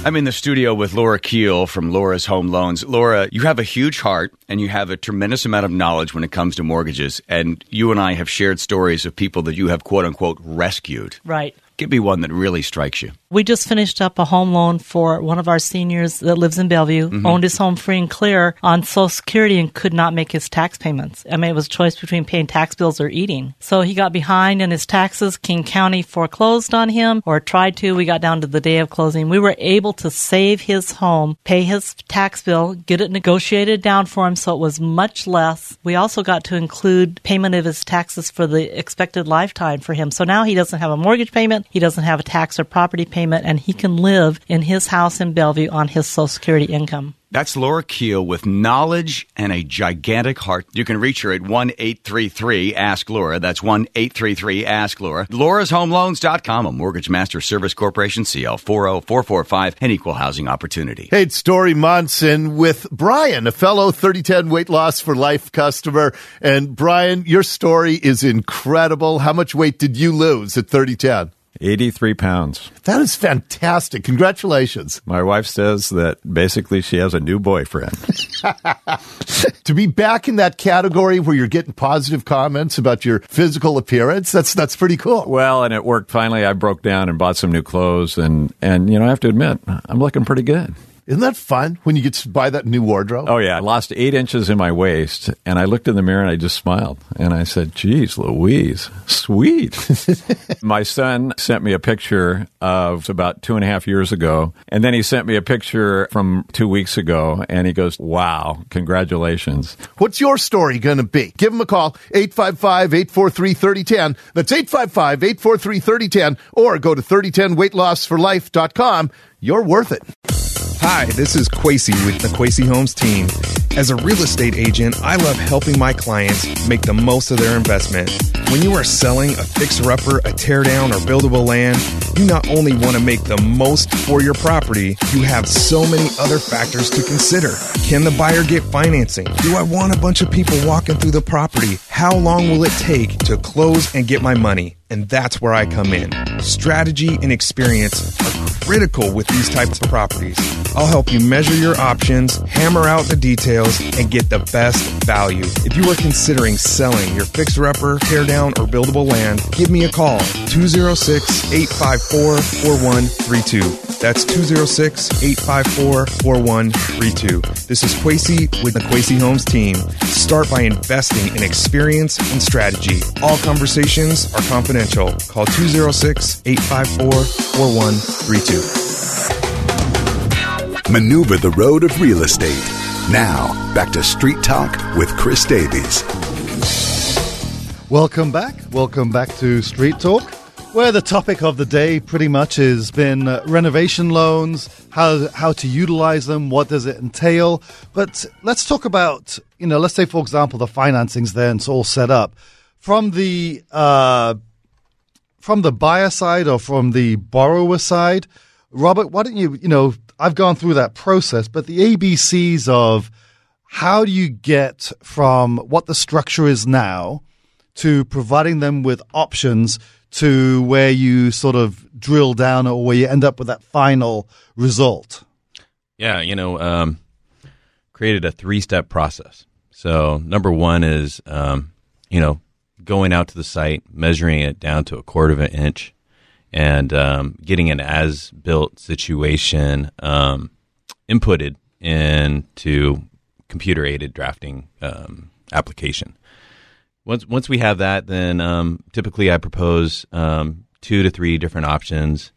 I'm in the studio with Laura Keel from Laura's Home Loans. Laura, you have a huge heart and you have a tremendous amount of knowledge when it comes to mortgages. And you and I have shared stories of people that you have quote unquote rescued. Right. Give me one that really strikes you. We just finished up a home loan for one of our seniors that lives in Bellevue, Mhm. owned his home free and clear on Social Security and could not make his tax payments. I mean, it was a choice between paying tax bills or eating. So he got behind in his taxes. King County foreclosed on him or tried to. We got down to the day of closing. We were able to save his home, pay his tax bill, get it negotiated down for him so it was much less. We also got to include payment of his taxes for the expected lifetime for him. So now he doesn't have a mortgage payment, he doesn't have a tax or property payment, and he can live in his house in Bellevue on his Social Security income. That's Laura Keel with knowledge and a gigantic heart. You can reach her at 1 833 Ask Laura. That's 1 833 Ask Laura. Laura'sHomeLoans.com, a Mortgage Master Service Corporation, CL 40445, and Equal Housing Opportunity. Hey, it's Dori Monson with Brian, a fellow 3010 weight loss for life customer. And Brian, your story is incredible. How much weight did you lose at 3010? 83 pounds. That is fantastic. Congratulations. My wife says that basically she has a new boyfriend. <laughs> <laughs> to be back in that category where you're getting positive comments about your physical appearance, that's that's pretty cool. Well, and it worked. Finally, I broke down and bought some new clothes, and and you know I have to admit I'm looking pretty good. Isn't that fun when you get to buy that new wardrobe? Oh yeah, I lost eight inches in my waist, and I looked in the mirror and I just smiled, and I said, "Geez, Louise, sweet." <laughs> my son sent me a picture of about two and a half years ago, and then he sent me a picture from two weeks ago, and he goes, "Wow, congratulations." What's your story going to be? Give him a call, 855-843-3010. That's 855-843-3010, or go to 3010weightlossforlife.com. You're worth it. Hi, this is Quasey with the Quasey Homes team. As a real estate agent, I love helping my clients make the most of their investment. When you are selling a fixer upper, a teardown, or buildable land, you not only want to make the most for your property, you have so many other factors to consider. Can the buyer get financing? Do I want a bunch of people walking through the property? How long will it take to close and get my money? And that's where I come in. Strategy and experience critical with these types of properties. I'll help you measure your options, hammer out the details, and get the best value. If you are considering selling your fixer upper, teardown, or buildable land, give me a call 206 854 4132. That's 206 854 4132. This is Quasey with the Quasey Homes team. Start by investing in experience and strategy. All conversations are confidential. Call 206 854 4132. Maneuver the road of real estate. Now, back to Street Talk with Chris Davies. Welcome back. Welcome back to Street Talk. Where the topic of the day pretty much has been uh, renovation loans, how how to utilize them, what does it entail. But let's talk about, you know, let's say for example the financing's there and it's all set up from the uh, from the buyer side or from the borrower side. Robert, why don't you, you know, I've gone through that process, but the ABCs of how do you get from what the structure is now to providing them with options to where you sort of drill down or where you end up with that final result? Yeah, you know, um, created a three step process. So, number one is, um, you know, going out to the site, measuring it down to a quarter of an inch, and um, getting an as built situation um, inputted into computer aided drafting um, application. Once once we have that, then um, typically I propose um, two to three different options,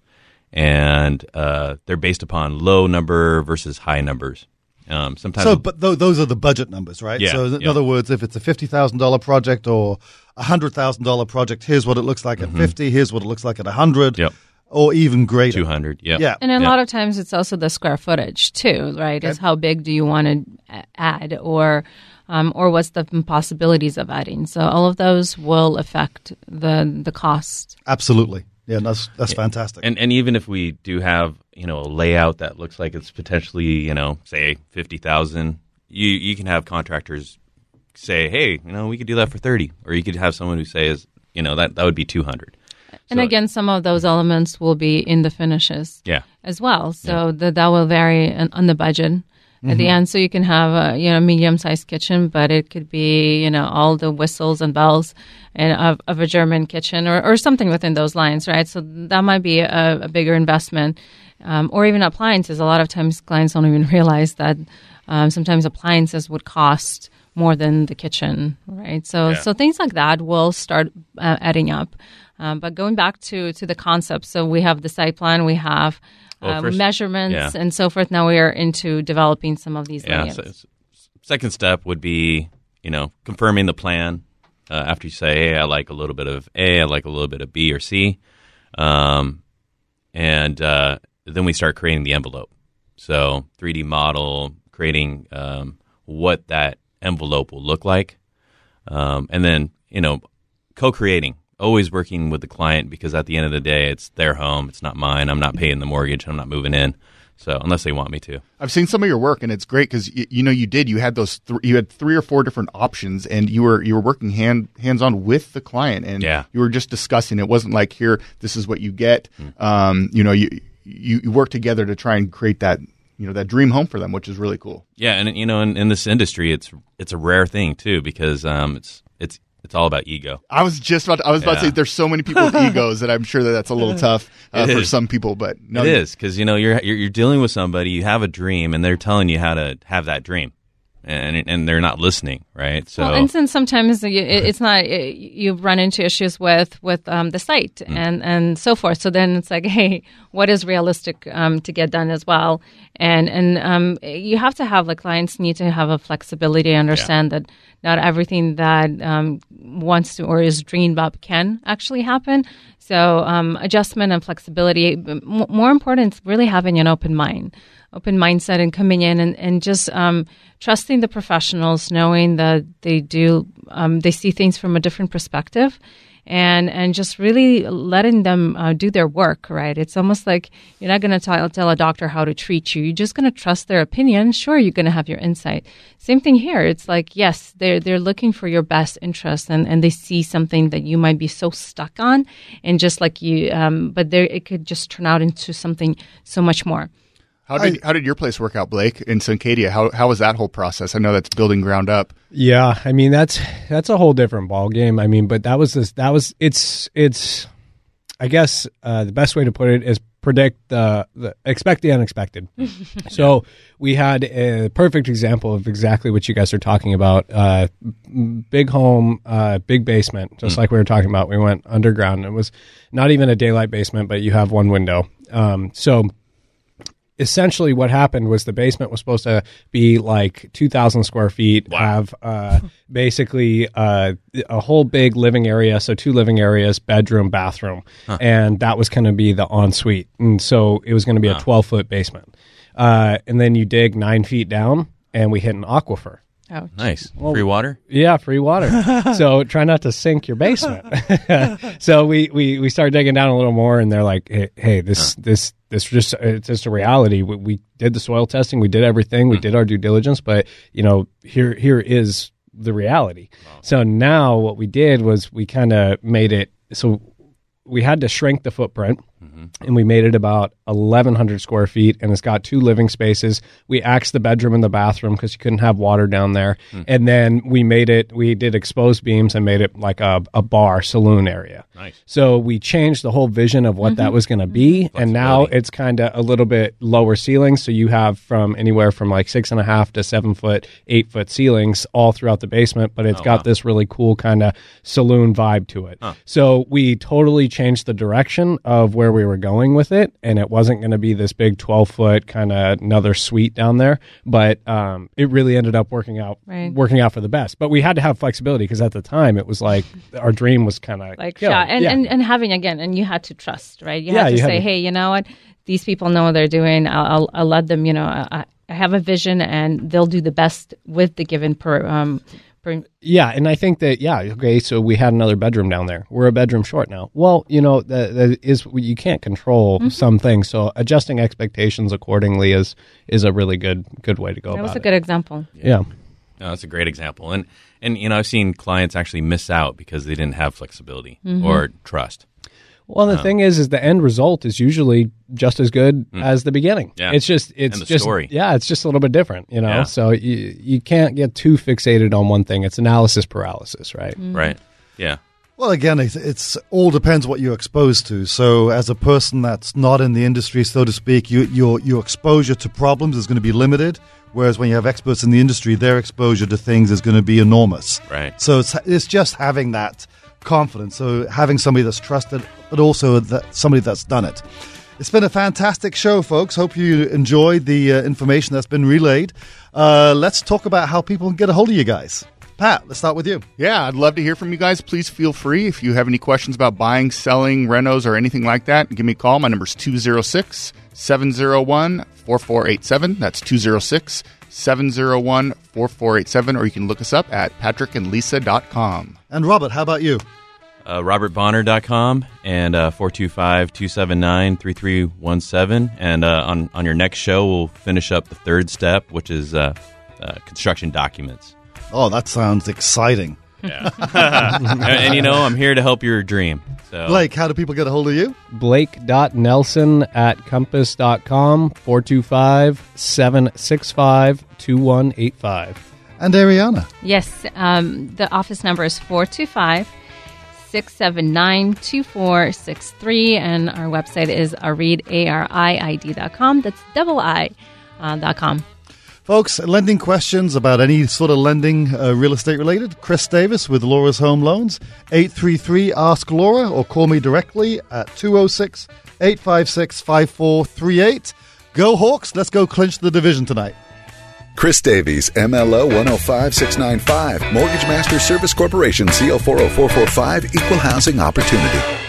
and uh, they're based upon low number versus high numbers. Um, sometimes, So, but th- those are the budget numbers, right? Yeah, So, in yeah. other words, if it's a fifty thousand dollar project or a hundred thousand dollar project, here's what it looks like at fifty. Here's what it looks like at a hundred, Mm-hmm. Yep. or even greater. two hundred. Yeah, Yeah. And a Yeah. lot of times it's also the square footage too, right? Is how big do you want to add or um, or what's the possibilities of adding? So all of those will affect the the cost. Absolutely. Yeah, that's that's fantastic. And and even if we do have you know a layout that looks like it's potentially you know say fifty thousand, you you can have contractors say, hey, you know we could do that for thirty, or you could have someone who says, you know that that would be two hundred. And So- again, some of those elements will be in the finishes Yeah. as well. So that that will vary on, on the budget at Mm-hmm. the end. So you can have a you know medium sized kitchen, but it could be you know all the whistles and bells and of, of a German kitchen or, or something within those lines, right? So that might be a, a bigger investment, um, or even appliances. A lot of times clients don't even <laughs> realize that um, sometimes appliances would cost more than the kitchen, right? So Yeah. so things like that will start uh, adding up. Um, but going back to to the concept, so we have the site plan, we have Well, um, first- measurements yeah. and so forth. Now we are into developing some of these Yeah. layouts. So, second step would be you know confirming the plan uh, after you say, hey, I like a little bit of A, I like a little bit of B or C, um, and uh, then we start creating the envelope. So 3D model, creating um, what that envelope will look like, um, and then you know co-creating. Always working with the client because at the end of the day, it's their home. It's not mine. I'm not paying the mortgage. I'm not moving in. So unless they want me to. I've seen some of your work, and it's great because y- you know you did. You had those. Th- you had three or four different options, and you were you were working hand hands on with the client, and Yeah. you were just discussing. It wasn't like here, this is what you get. Um, you know, you, you you work together to try and create that you know that dream home for them, which is really cool. Yeah, and you know, in, in this industry, it's it's a rare thing too because um, it's it's it's all about ego. I was just about. To, I was about to say there's so many people with <laughs> egos that I'm sure that that's a little tough uh, for some people, but no, it is because you know you're, you're you're dealing with somebody, you have a dream, and they're telling you how to have that dream, and and they're not listening, right? So Well, and then sometimes you, it, it's not it, you run into issues with with um, the site Mm. and and so forth. So then it's like, <laughs> hey, what is realistic um, to get done as well? And and um, you have to have the clients need to have a flexibility, understand that not everything that um, wants to or is dreamed up can actually happen. So um, adjustment and flexibility. M- more important, really having an open mind open mindset and coming in and, and just um, trusting the professionals, knowing that they do um, they see things from a different perspective, and and just really letting them uh, do their work. Right? It's almost like you're not going to tell tell a doctor how to treat you. You're just going to trust their opinion. Sure, you're going to have your insight. Same thing here. It's like yes, they're they're looking for your best interest, and, and they see something that you might be so stuck on, and just like you, um, but there it could just turn out into something so much more. How did how did your place work out, Blake, in Suncadia? How how was that whole process? I know that's building ground up. Yeah, I mean that's that's a whole different ball game. I mean, but that was this that was it's it's I guess uh, the best way to put it is predict the, the expect the unexpected. <laughs> so we had a perfect example of exactly what you guys are talking about. Uh, big home, uh, big basement, just like we were talking about. We went underground. It was not even a daylight basement, but you have one window. Um, so essentially what happened was the basement was supposed to be like 2,000 square feet, have uh, basically uh, a whole big living area, so two living areas, bedroom, bathroom, and that was going to be the ensuite. And so it was going to be a 12 foot basement. Uh, and then you dig nine feet down, and we hit an aquifer. Ouch. Nice. Free water? Yeah, free water. <laughs> so try not to sink your basement. <laughs> so we, we, we started digging down a little more, and they're like, "Hey, hey this this this just it's just a reality. We, we did the soil testing, we did everything, we hmm. did our due diligence, but you know here here is the reality. So now what we did was we kind of made it so we had to shrink the footprint Mm-hmm. and we made it about 1100 square feet and it's got two living spaces. We axed the bedroom and the bathroom because you couldn't have water down there. Mm. And then we made it we did exposed beams and made it like a, a bar saloon area. Nice. so we changed the whole vision of what that mm-hmm. was going to be mm-hmm. and now it's kind of a little bit lower ceilings. So you have from anywhere from like six and a half to seven foot eight foot ceilings all throughout the basement but it's oh, got this really cool kind of saloon vibe to it. So we totally changed the direction of where we were going with it and it wasn't going to be this big 12 foot kind of another suite down there but um, it really ended up working out Right. working out for the best. But we had to have flexibility because at the time it was like our dream was kind of like yeah, and, and and having again and you had to trust right? You Yeah, had to you had say to- hey you know what? These people know what they're doing. I'll, I'll, I'll let them you know I, I have a vision and they'll do the best with the given per um per, Yeah, and I think that yeah, okay. So we had another bedroom down there. We're a bedroom short now. Well, you know that, that is you can't control Mm-hmm. some things, so adjusting expectations accordingly is is a really good good way to go that about was a it. good example yeah. No, that's a great example. And and you know, I've seen clients actually miss out because they didn't have flexibility Mm-hmm. or trust. Well, the thing is, is the end result is usually just as good as the beginning. Mm. Yeah. It's just it's the just story. yeah, it's just a little bit different, you know. Yeah. So you you can't get too fixated on one thing. It's analysis paralysis, right? Right. Yeah. Well, again, it's, it's all depends what you're exposed to. So, as a person that's not in the industry, so to speak, you, your your exposure to problems is going to be limited. Whereas when you have experts in the industry, their exposure to things is going to be enormous. Right. So it's it's just having that confidence. So having somebody that's trusted, but also that somebody that's done it. It's been a fantastic show, folks. Hope you enjoyed the uh, information that's been relayed. Uh, let's talk about how people can get a hold of you guys. Pat, let's start with you. Yeah, I'd love to hear from you guys. Please feel free. If you have any questions about buying, selling, renos, or anything like that, give me a call. My number is 206 701 4487. That's 206 701 4487. Or you can look us up at patrickandlisa.com. And Robert, how about you? Uh, RobertBonner.com and uh, 425-279-3317. And uh, on, on your next show, we'll finish up the third step, which is uh, uh, construction documents. Oh, that sounds exciting. <laughs> and, and, you know, I'm here to help your dream. So Blake, how do people get a hold of you? Blake.Nelson at compass.com, 425 765 2185. And Ariana. yes um the office number is 425 679 2463 and our website is ariid a-r-i-i-d.com that's double i uh, dot com Folks, lending questions about any sort of lending uh, real estate related, Chris Davies with Laura's Home Loans, 833 Ask Laura, or call me directly at 206 856 5438. Go Hawks, let's go clinch the division tonight. Chris Davies, MLO 105695, Mortgage Master Service Corporation, CO 40445, Equal Housing Opportunity.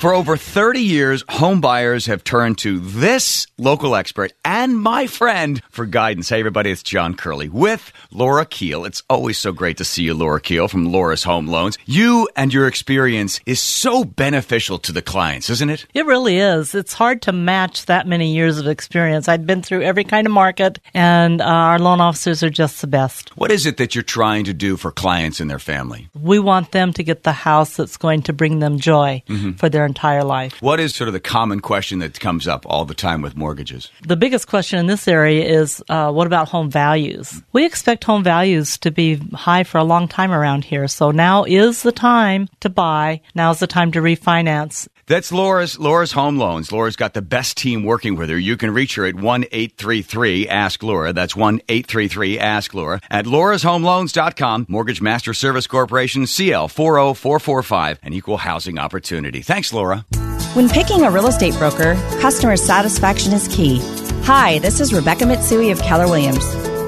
For over 30 years, home buyers have turned to this local expert and my friend for guidance. Hey, everybody, it's John Curley with Laura Keel. It's always so great to see you, Laura Keel from Laura's Home Loans. You and your experience is so beneficial to the clients, isn't it? It really is. It's hard to match that many years of experience. I've been through every kind of market, and uh, our loan officers are just the best. What is it that you're trying to do for clients and their family? We want them to get the house that's going to bring them joy for their entire life. What is sort of the common question that comes up all the time with mortgages? The biggest question in this area is uh, what about home values? We expect home values to be high for a long time around here, so now is the time to buy. Now is the time to refinance. That's Laura's Laura's Home Loans. Laura's got the best team working with her. You can reach her at 1-833 Ask Laura. That's 1-833 Ask Laura. At laurashomeloans.com, Mortgage Master Service Corporation, CL 40445, an Equal Housing Opportunity. Thanks, Laura. When picking a real estate broker, customer satisfaction is key. Hi, this is Rebecca Mitsui of Keller Williams.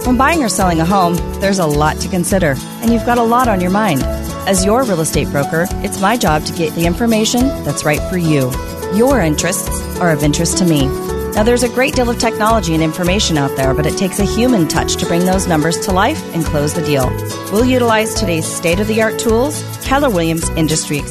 When buying or selling a home, there's a lot to consider, and you've got a lot on your mind. As your real estate broker, it's my job to get the information that's right for you. Your interests are of interest to me. Now, there's a great deal of technology and information out there, but it takes a human touch to bring those numbers to life and close the deal. We'll utilize today's state of the art tools, Keller Williams Industry